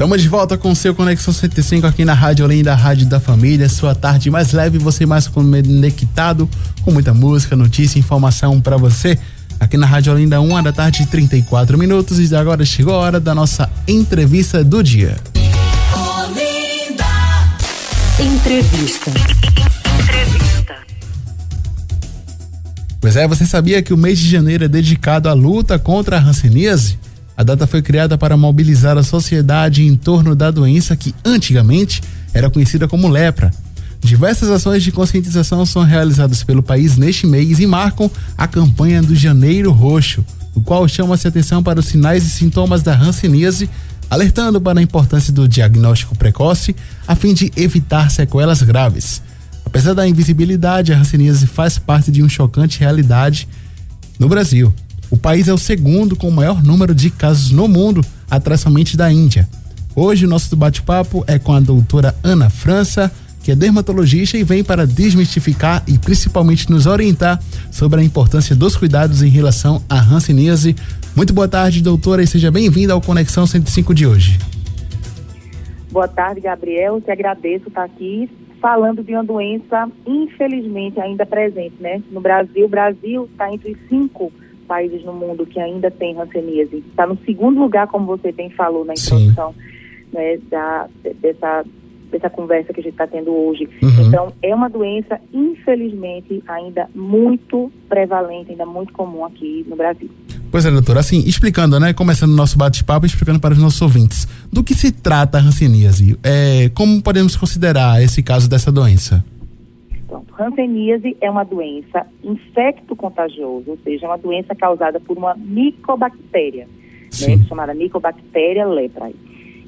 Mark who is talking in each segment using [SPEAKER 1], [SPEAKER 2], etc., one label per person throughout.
[SPEAKER 1] Estamos de volta com o seu Conexão 105 aqui na Rádio Olinda, Rádio da Família. Sua tarde mais leve, você mais conectado, com muita música, notícia e informação para você. Aqui na Rádio Olinda, 1 da tarde, 34 minutos. E agora chegou a hora da nossa entrevista do dia.
[SPEAKER 2] Olinda. Entrevista. Entrevista.
[SPEAKER 1] Pois é, você sabia que o mês de janeiro é dedicado à luta contra a hanseníase? A data foi criada para mobilizar a sociedade em torno da doença que antigamente era conhecida como lepra. Diversas ações de conscientização são realizadas pelo país neste mês e marcam a campanha do Janeiro Roxo, o qual chama-se atenção para os sinais e sintomas da hanseníase, alertando para a importância do diagnóstico precoce a fim de evitar sequelas graves. Apesar da invisibilidade, a hanseníase faz parte de uma chocante realidade no Brasil. O país é o segundo com o maior número de casos no mundo, atrás somente da Índia. Hoje o nosso bate-papo é com a doutora Ana França, que é dermatologista e vem para desmistificar e principalmente nos orientar sobre a importância dos cuidados em relação à hanseníase. Muito boa tarde, doutora, e seja bem-vinda ao Conexão 105 de hoje.
[SPEAKER 3] Boa tarde, Gabriel. Te agradeço estar aqui falando de uma doença, infelizmente, ainda presente, né? No Brasil, o Brasil está entre cinco países no mundo que ainda tem hanseníase. Está no segundo lugar, como você bem falou na introdução né, da, dessa, dessa conversa que a gente está tendo hoje. Uhum. Então, é uma doença, infelizmente, ainda muito prevalente, ainda muito comum aqui no Brasil.
[SPEAKER 1] Pois é, doutora, assim, explicando, né, começando o nosso bate-papo, explicando para os nossos ouvintes, do que se trata a hanseníase? É, como podemos considerar esse caso dessa doença?
[SPEAKER 3] Pronto. Hanseníase é uma doença infecto-contagiosa, ou seja, é uma doença causada por uma micobactéria, né, chamada Mycobacteria leprae.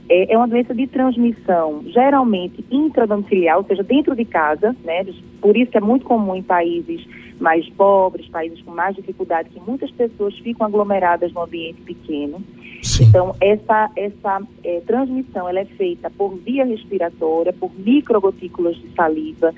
[SPEAKER 3] É, é, uma doença de transmissão geralmente intradomiciliar, ou seja, dentro de casa, né? Por isso que é muito comum em países mais pobres, países com mais dificuldade, que muitas pessoas ficam aglomeradas no ambiente pequeno. Sim. Então, essa, essa é, transmissão ela é feita por via respiratória, por microgotículas de saliva,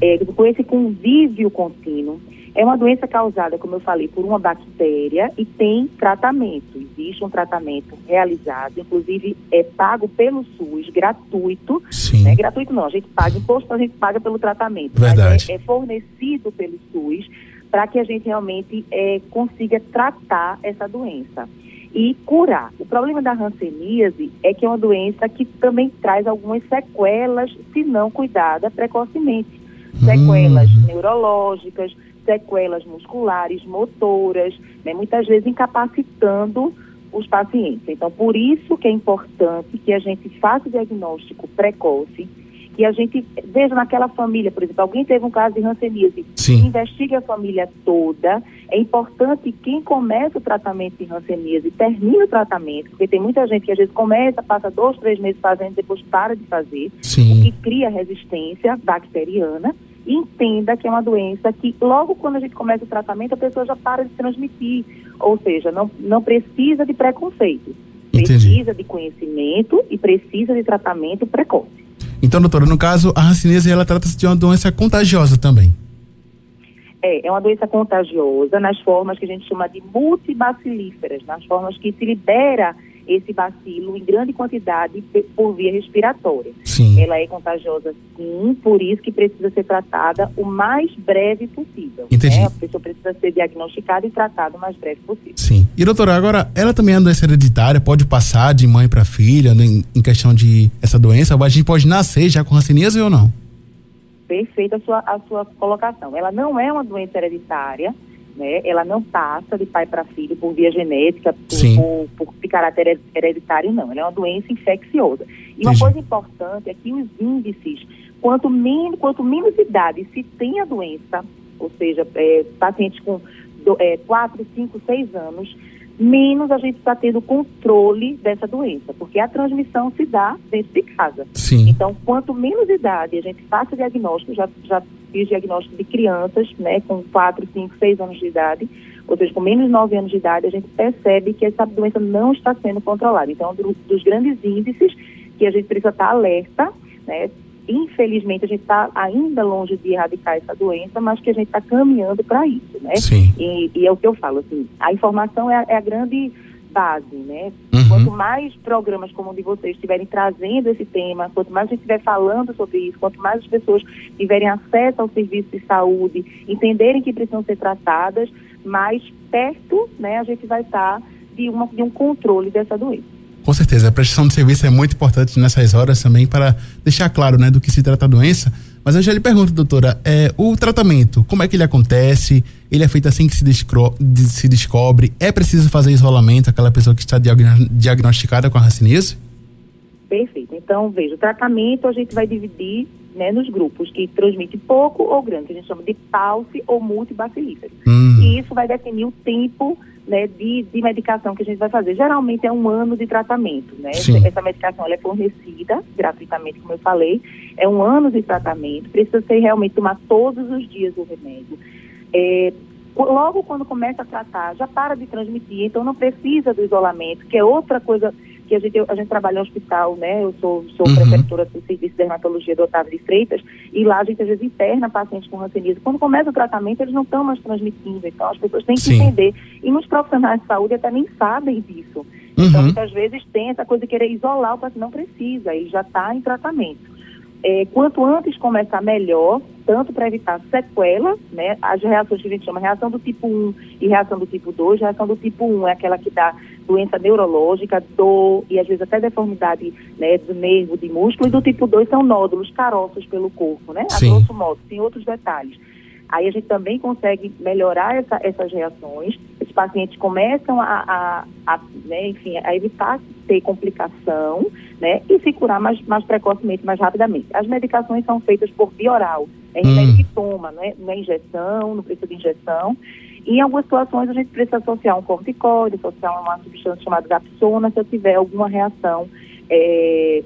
[SPEAKER 3] é, com esse convívio contínuo. É uma doença causada, como eu falei, por uma bactéria e tem tratamento. Existe um tratamento realizado, inclusive é pago pelo SUS, gratuito. Sim. Né? Gratuito não, a gente paga imposto, a gente paga pelo tratamento.
[SPEAKER 1] Verdade.
[SPEAKER 3] Mas é, é fornecido pelo SUS para que a gente realmente é, consiga tratar essa doença e curar. O problema da hanseníase é que é uma doença que também traz algumas sequelas se não cuidada precocemente. Sequelas hum. neurológicas, sequelas musculares, motoras, né, muitas vezes incapacitando os pacientes. Então, por isso que é importante que a gente faça o diagnóstico precoce, que a gente veja naquela família, por exemplo, alguém teve um caso de hanseníase, investigue a família toda. É importante que quem começa o tratamento de hanseníase termine o tratamento, porque tem muita gente que às vezes começa, passa dois, três meses fazendo, depois para de fazer,
[SPEAKER 1] Sim.
[SPEAKER 3] o que cria resistência bacteriana entenda que é uma doença que logo quando a gente começa o tratamento a pessoa já para de transmitir, ou seja, não, não precisa de preconceito, Entendi. precisa de conhecimento e precisa de tratamento precoce.
[SPEAKER 1] Então, doutora, no caso, a hanseníase ela trata-se de uma doença contagiosa também.
[SPEAKER 3] É, é uma doença contagiosa nas formas que a gente chama de multibacilíferas, nas formas que se libera esse bacilo em grande quantidade por via respiratória.
[SPEAKER 1] Sim.
[SPEAKER 3] Ela é contagiosa sim, por isso que precisa ser tratada o mais breve possível.
[SPEAKER 1] Entendi.
[SPEAKER 3] Né? A pessoa precisa ser diagnosticada e tratada o mais breve possível.
[SPEAKER 1] Sim. E doutora, agora, ela também é uma doença hereditária, pode passar de mãe para filha né, em, questão de essa doença? A gente pode nascer já com hanseníase ou não?
[SPEAKER 3] Perfeita a sua, a sua colocação. Ela não é uma doença hereditária, né? Ela não passa de pai para filho por via genética, por, por, por, caráter hereditário, não. Ela é uma doença infecciosa. E Entendi. uma coisa importante é que os índices, quanto menos, quanto menos idade se tem a doença, ou seja, é, pacientes com do, é, 4, 5, 6 anos, menos a gente está tendo controle dessa doença, porque a transmissão se dá dentro de casa.
[SPEAKER 1] Sim.
[SPEAKER 3] Então, quanto menos idade a gente faça diagnóstico, já, já fiz diagnóstico de crianças, né, com 4, 5, 6 anos de idade, ou seja, com menos de 9 anos de idade, a gente percebe que essa doença não está sendo controlada. Então, do, dos grandes índices que a gente precisa estar alerta, né, infelizmente a gente está ainda longe de erradicar essa doença, mas que a gente está caminhando para isso, né?
[SPEAKER 1] Sim.
[SPEAKER 3] E, e, é o que eu falo, assim, a informação é é a grande base, né?
[SPEAKER 1] Uhum.
[SPEAKER 3] Quanto mais programas como o de vocês estiverem trazendo esse tema, quanto mais a gente estiver falando sobre isso, quanto mais as pessoas tiverem acesso ao serviço de saúde, entenderem que precisam ser tratadas, mais perto, né, a gente vai estar de, uma, de um controle dessa doença.
[SPEAKER 1] Com certeza, a prestação de serviço é muito importante nessas horas também para deixar claro, né, do que se trata a doença. Mas eu já lhe pergunto, doutora, é, o tratamento, como é que ele acontece? Ele é feito assim que se, de- se descobre? É preciso fazer isolamento aquela pessoa que está diagno- diagnosticada com a raciníase?
[SPEAKER 3] Perfeito. Então, veja, o tratamento a gente vai dividir né, nos grupos que transmitem pouco ou grande, que a gente chama de pulse ou multibacilífero.
[SPEAKER 1] Hum,
[SPEAKER 3] E isso vai definir o tempo né, de, de medicação que a gente vai fazer. Geralmente é um ano de tratamento. Né?
[SPEAKER 1] Sim.
[SPEAKER 3] Essa, medicação é fornecida gratuitamente, como eu falei. É um ano de tratamento. Precisa ser realmente tomar todos os dias o remédio. É, logo quando começa a tratar, já para de transmitir, então não precisa do isolamento, que é outra coisa que a gente, a gente trabalha em hospital, né? Eu sou, sou
[SPEAKER 1] Uhum.
[SPEAKER 3] preceptora do serviço de dermatologia do Otávio de Freitas, e lá a gente às vezes interna pacientes com ranceníase. Quando começa o tratamento, eles não estão mais transmitindo, então as pessoas têm que
[SPEAKER 1] Sim.
[SPEAKER 3] entender. E muitos profissionais de saúde até nem sabem disso. Então,
[SPEAKER 1] Uhum.
[SPEAKER 3] muitas vezes tem essa coisa de querer isolar o paciente, não precisa, ele já está em tratamento. É, quanto antes começar, melhor, tanto para evitar sequela, né? As reações que a gente chama reação do tipo 1 e reação do tipo 2. Reação do tipo 1 é aquela que dá doença neurológica, dor e às vezes até deformidade né, do nervo, de músculo. E do tipo 2 são nódulos, caroços pelo corpo, né? A
[SPEAKER 1] Sim.
[SPEAKER 3] grosso modo, tem outros detalhes. Aí a gente também consegue melhorar essa- essas reações. Os pacientes começam a, a- a, né, enfim, a evitar ter complicação, né, e se curar mais, mais precocemente, mais rapidamente. As medicações são feitas por via oral, é remédio
[SPEAKER 1] Hum.
[SPEAKER 3] que toma, não é, não é injeção, não precisa de injeção. E em algumas situações a gente precisa associar um corticoide, associar uma substância chamada dapsona, se eu tiver alguma reação, é,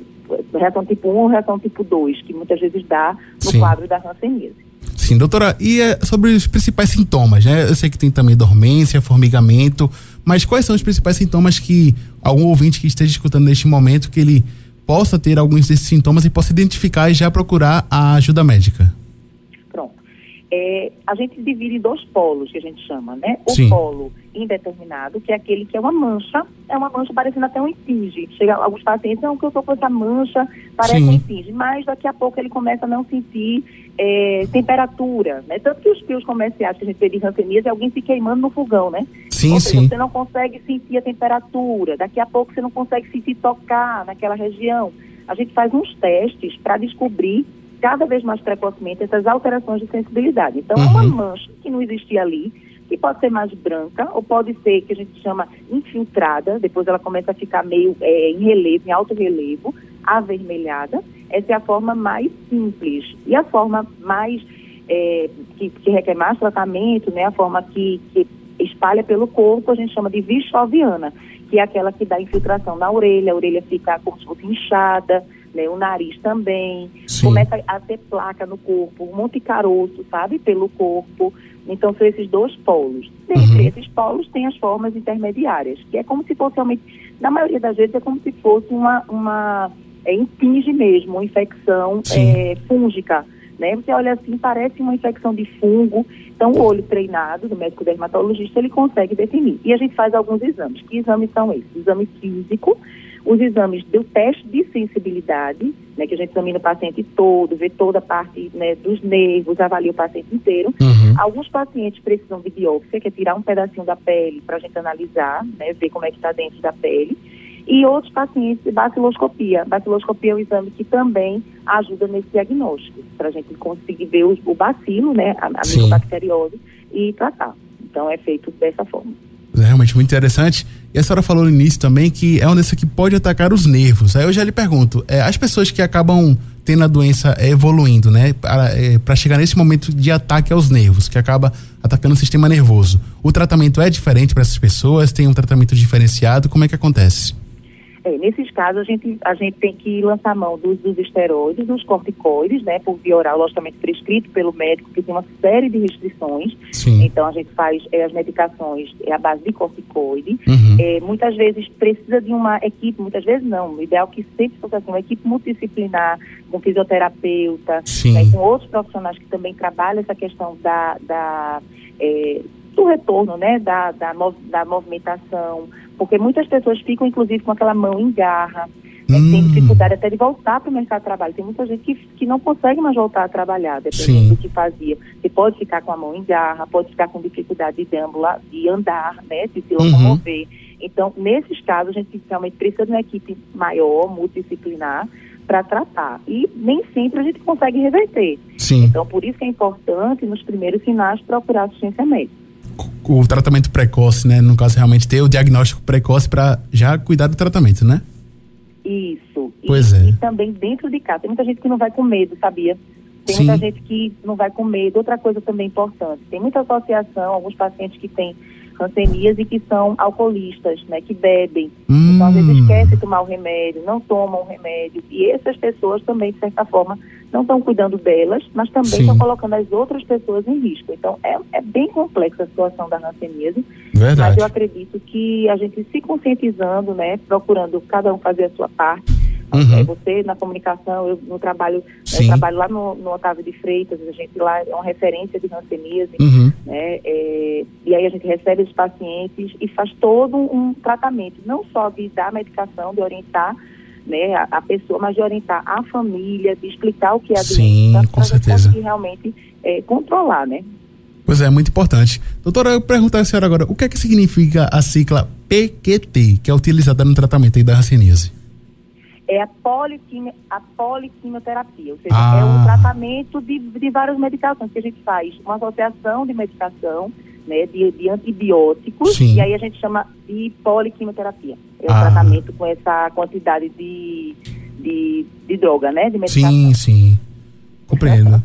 [SPEAKER 3] reação tipo 1 ou reação tipo 2, que muitas vezes dá no
[SPEAKER 1] Sim.
[SPEAKER 3] quadro da hanseníase.
[SPEAKER 1] Sim, doutora, e é sobre os principais sintomas, né? Eu sei que tem também dormência, formigamento, mas quais são os principais sintomas que algum ouvinte que esteja escutando neste momento que ele possa ter alguns desses sintomas e possa identificar e já procurar a ajuda médica?
[SPEAKER 3] É, a gente divide em dois polos, que a gente chama, né? O
[SPEAKER 1] Sim.
[SPEAKER 3] polo indeterminado, que é aquele que é uma mancha, é uma mancha parecendo até um impinge. Chega alguns pacientes, não, que eu tô com essa mancha, parece
[SPEAKER 1] Sim.
[SPEAKER 3] um impinge, mas daqui a pouco ele começa a não sentir é, temperatura, né? Tanto que os pios comerciais que a gente vê de ranceníase é alguém se queimando no fogão, né?
[SPEAKER 1] Sim,
[SPEAKER 3] Ou seja,
[SPEAKER 1] sim.
[SPEAKER 3] você não consegue sentir a temperatura, daqui a pouco você não consegue sentir tocar naquela região. A gente faz uns testes para descobrir cada vez mais precocemente essas alterações de sensibilidade. Então, é uma
[SPEAKER 1] Uhum.
[SPEAKER 3] mancha que não existia ali, que pode ser mais branca, ou pode ser que a gente chama infiltrada, depois ela começa a ficar meio é, em relevo, em alto relevo, avermelhada. Essa é a forma mais simples. E a forma mais é, que, que requer mais tratamento, né, a forma que, que espalha pelo corpo, a gente chama de vichoviana, que é aquela que dá infiltração na orelha, a orelha fica como se fosse inchada, né, o nariz também,
[SPEAKER 1] Sim.
[SPEAKER 3] começa a ter placa no corpo, um monte de caroço, sabe, pelo corpo. Então, são esses dois polos. Dentre
[SPEAKER 1] Uhum.
[SPEAKER 3] esses polos, tem as formas intermediárias, que é como se fosse realmente, na maioria das vezes, é como se fosse uma, uma é, impinge mesmo, uma infecção é, fúngica. Né? Você olha assim, parece uma infecção de fungo. Então, o olho treinado do médico dermatologista, ele consegue definir. E a gente faz alguns exames. Que exames são esses? Exame físico, os exames do teste de sensibilidade, né, que a gente examina o paciente todo, vê toda a parte né, dos nervos, avalia o paciente inteiro.
[SPEAKER 1] Uhum.
[SPEAKER 3] Alguns pacientes precisam de biópsia, que é tirar um pedacinho da pele para a gente analisar, né, ver como é que está dentro da pele. E outros pacientes baciloscopia. Baciloscopia é um exame que também ajuda nesse diagnóstico, para a gente conseguir ver o, o bacilo, né, a, a micobacteriose, e tratar. Então é feito dessa forma.
[SPEAKER 1] É realmente muito interessante. E a senhora falou no início também que é uma doença que pode atacar os nervos. Aí eu já lhe pergunto, é, as pessoas que acabam tendo a doença é, evoluindo, né, para chegar nesse momento de ataque aos nervos, que acaba atacando o sistema nervoso, o tratamento é diferente para essas pessoas? Tem um tratamento diferenciado? Como é que acontece?
[SPEAKER 3] É, nesses casos, a gente, a gente tem que lançar mão dos, dos esteroides, dos corticoides, né, por via oral, logicamente prescrito pelo médico, que tem uma série de restrições.
[SPEAKER 1] Sim.
[SPEAKER 3] Então, a gente faz é, as medicações é, à base de corticoide.
[SPEAKER 1] Uhum.
[SPEAKER 3] É, muitas vezes precisa de uma equipe, muitas vezes não. O ideal é que sempre fosse assim, uma equipe multidisciplinar, com fisioterapeuta, né, com outros profissionais que também trabalham essa questão da, da, é, do retorno, né, da, da, mov- da movimentação, porque muitas pessoas ficam, inclusive, com aquela mão em garra, né,
[SPEAKER 1] Hum.
[SPEAKER 3] tem dificuldade até de voltar para o mercado de trabalho. Tem muita gente que, que não consegue mais voltar a trabalhar, dependendo
[SPEAKER 1] Sim.
[SPEAKER 3] do que fazia. Você pode ficar com a mão em garra, pode ficar com dificuldade de deambular, de andar, né, de se
[SPEAKER 1] Uhum.
[SPEAKER 3] locomover. Então, nesses casos, a gente realmente precisa de uma equipe maior, multidisciplinar, para tratar. E nem sempre a gente consegue reverter.
[SPEAKER 1] Sim.
[SPEAKER 3] Então, por isso que é importante, nos primeiros sinais, procurar assistência médica.
[SPEAKER 1] O tratamento precoce, né? No caso, realmente ter o diagnóstico precoce para já cuidar do tratamento, né?
[SPEAKER 3] Isso. E-
[SPEAKER 1] Pois é.
[SPEAKER 3] E também dentro de casa. Tem muita gente que não vai com medo, sabia? Tem
[SPEAKER 1] Sim.
[SPEAKER 3] muita gente que não vai com medo. Outra coisa também importante. Tem muita associação, alguns pacientes que têm hanseníase e que são alcoolistas, né? Que bebem. Então, às vezes,
[SPEAKER 1] Hum.
[SPEAKER 3] esquece de tomar o remédio, não tomam o remédio. E essas pessoas também, de certa forma, não estão cuidando delas, mas também
[SPEAKER 1] Sim.
[SPEAKER 3] estão colocando as outras pessoas em risco. Então, é, é bem complexa a situação da hanseníase. Mas
[SPEAKER 1] Verdade.
[SPEAKER 3] eu acredito que a gente se conscientizando, né, procurando cada um fazer a sua parte.
[SPEAKER 1] Uhum.
[SPEAKER 3] É, você na comunicação, eu no trabalho, né, eu trabalho lá no, no Otávio de Freitas, a gente lá é uma referência de hanseníase,
[SPEAKER 1] Uhum.
[SPEAKER 3] né, é, e aí a gente recebe os pacientes e faz todo um tratamento, não só de dar medicação, de orientar né, a, a pessoa, mas de orientar a família, de explicar o que é a
[SPEAKER 1] Sim,
[SPEAKER 3] doença,
[SPEAKER 1] com certeza.
[SPEAKER 3] realmente é, controlar, né.
[SPEAKER 1] Pois é, muito importante. Doutora, eu perguntar à senhora agora, o que é que significa a sigla PQT, que é utilizada no tratamento da hanseníase?
[SPEAKER 3] É a, poliquimio, a poliquimioterapia, ou seja,
[SPEAKER 1] Ah.
[SPEAKER 3] é um tratamento de, de várias medicações que a gente faz, uma associação de medicação, né, de, de antibióticos,
[SPEAKER 1] Sim.
[SPEAKER 3] e aí a gente chama de poliquimioterapia. É o
[SPEAKER 1] Ah.
[SPEAKER 3] tratamento com essa quantidade de, de, de droga, né, de medicação.
[SPEAKER 1] Sim, sim. Compreendo.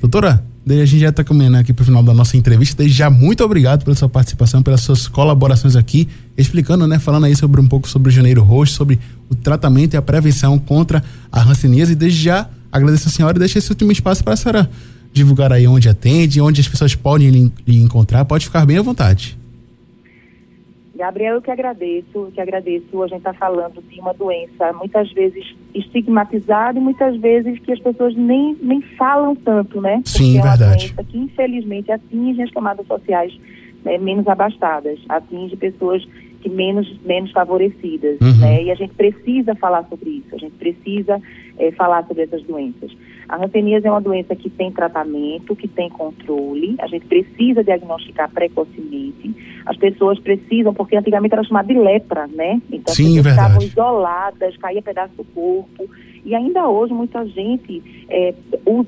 [SPEAKER 1] Doutora, daí a gente já está caminhando aqui para o final da nossa entrevista. Desde já, muito obrigado pela sua participação, pelas suas colaborações aqui, explicando, né, falando aí sobre um pouco sobre o Janeiro Roxo, sobre o tratamento e a prevenção contra a hanseníase. E desde já, agradeço a senhora e deixo esse último espaço para a senhora divulgar aí onde atende, onde as pessoas podem lhe encontrar. Pode ficar bem à vontade.
[SPEAKER 3] Gabriel, eu que agradeço, eu que agradeço. A gente está falando de uma doença muitas vezes estigmatizada e muitas vezes que as pessoas nem, nem falam tanto, né?
[SPEAKER 1] Sim,
[SPEAKER 3] Porque é uma
[SPEAKER 1] verdade.
[SPEAKER 3] doença que infelizmente atinge as camadas sociais né, menos abastadas, atinge pessoas que menos, menos favorecidas,
[SPEAKER 1] Uhum.
[SPEAKER 3] né? E a gente precisa falar sobre isso, a gente precisa eh, falar sobre essas doenças. A hanseníase é uma doença que tem tratamento, que tem controle, a gente precisa diagnosticar precocemente. As pessoas precisam, porque antigamente era chamada de lepra, né? Então
[SPEAKER 1] Sim,
[SPEAKER 3] as pessoas
[SPEAKER 1] verdade.
[SPEAKER 3] ficavam isoladas, caía pedaço do corpo. E ainda hoje muita gente é,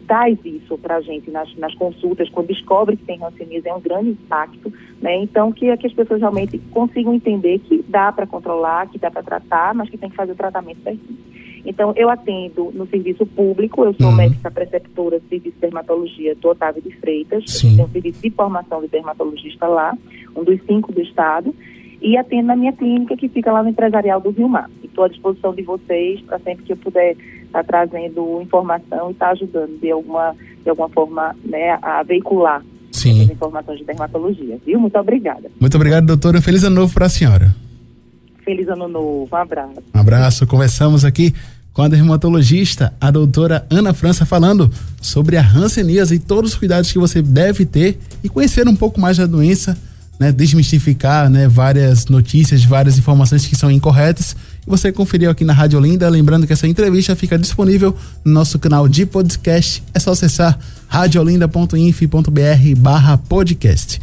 [SPEAKER 3] traz isso para a gente nas, nas consultas, quando descobre que tem hanseníase, é um grande impacto. Né? Então, que, que as pessoas realmente consigam entender que dá para controlar, que dá para tratar, mas que tem que fazer o tratamento certinho. Então, eu atendo no serviço público, eu sou
[SPEAKER 1] Uhum.
[SPEAKER 3] médica preceptora do serviço de dermatologia do Otávio de Freitas,
[SPEAKER 1] Sim.
[SPEAKER 3] tenho um serviço de formação de dermatologista lá, um dos cinco do estado, e atendo na minha clínica que fica lá no Empresarial do Rio Mar. Estou à disposição de vocês para sempre que eu puder estar trazendo informação e estar ajudando de alguma, de alguma forma né, a veicular
[SPEAKER 1] Sim.
[SPEAKER 3] essas informações de dermatologia. Viu? Muito obrigada.
[SPEAKER 1] Muito obrigado, doutora. Feliz ano novo para a senhora.
[SPEAKER 3] Feliz ano novo. Um abraço.
[SPEAKER 1] Um abraço. Conversamos aqui com a dermatologista, a doutora Ana França, falando sobre a hanseníase e todos os cuidados que você deve ter e conhecer um pouco mais da doença, né, desmistificar, né, várias notícias, várias informações que são incorretas. Você conferiu aqui na Rádio Olinda, lembrando que essa entrevista fica disponível no nosso canal de podcast. É só acessar radiolinda.inf.br/podcast.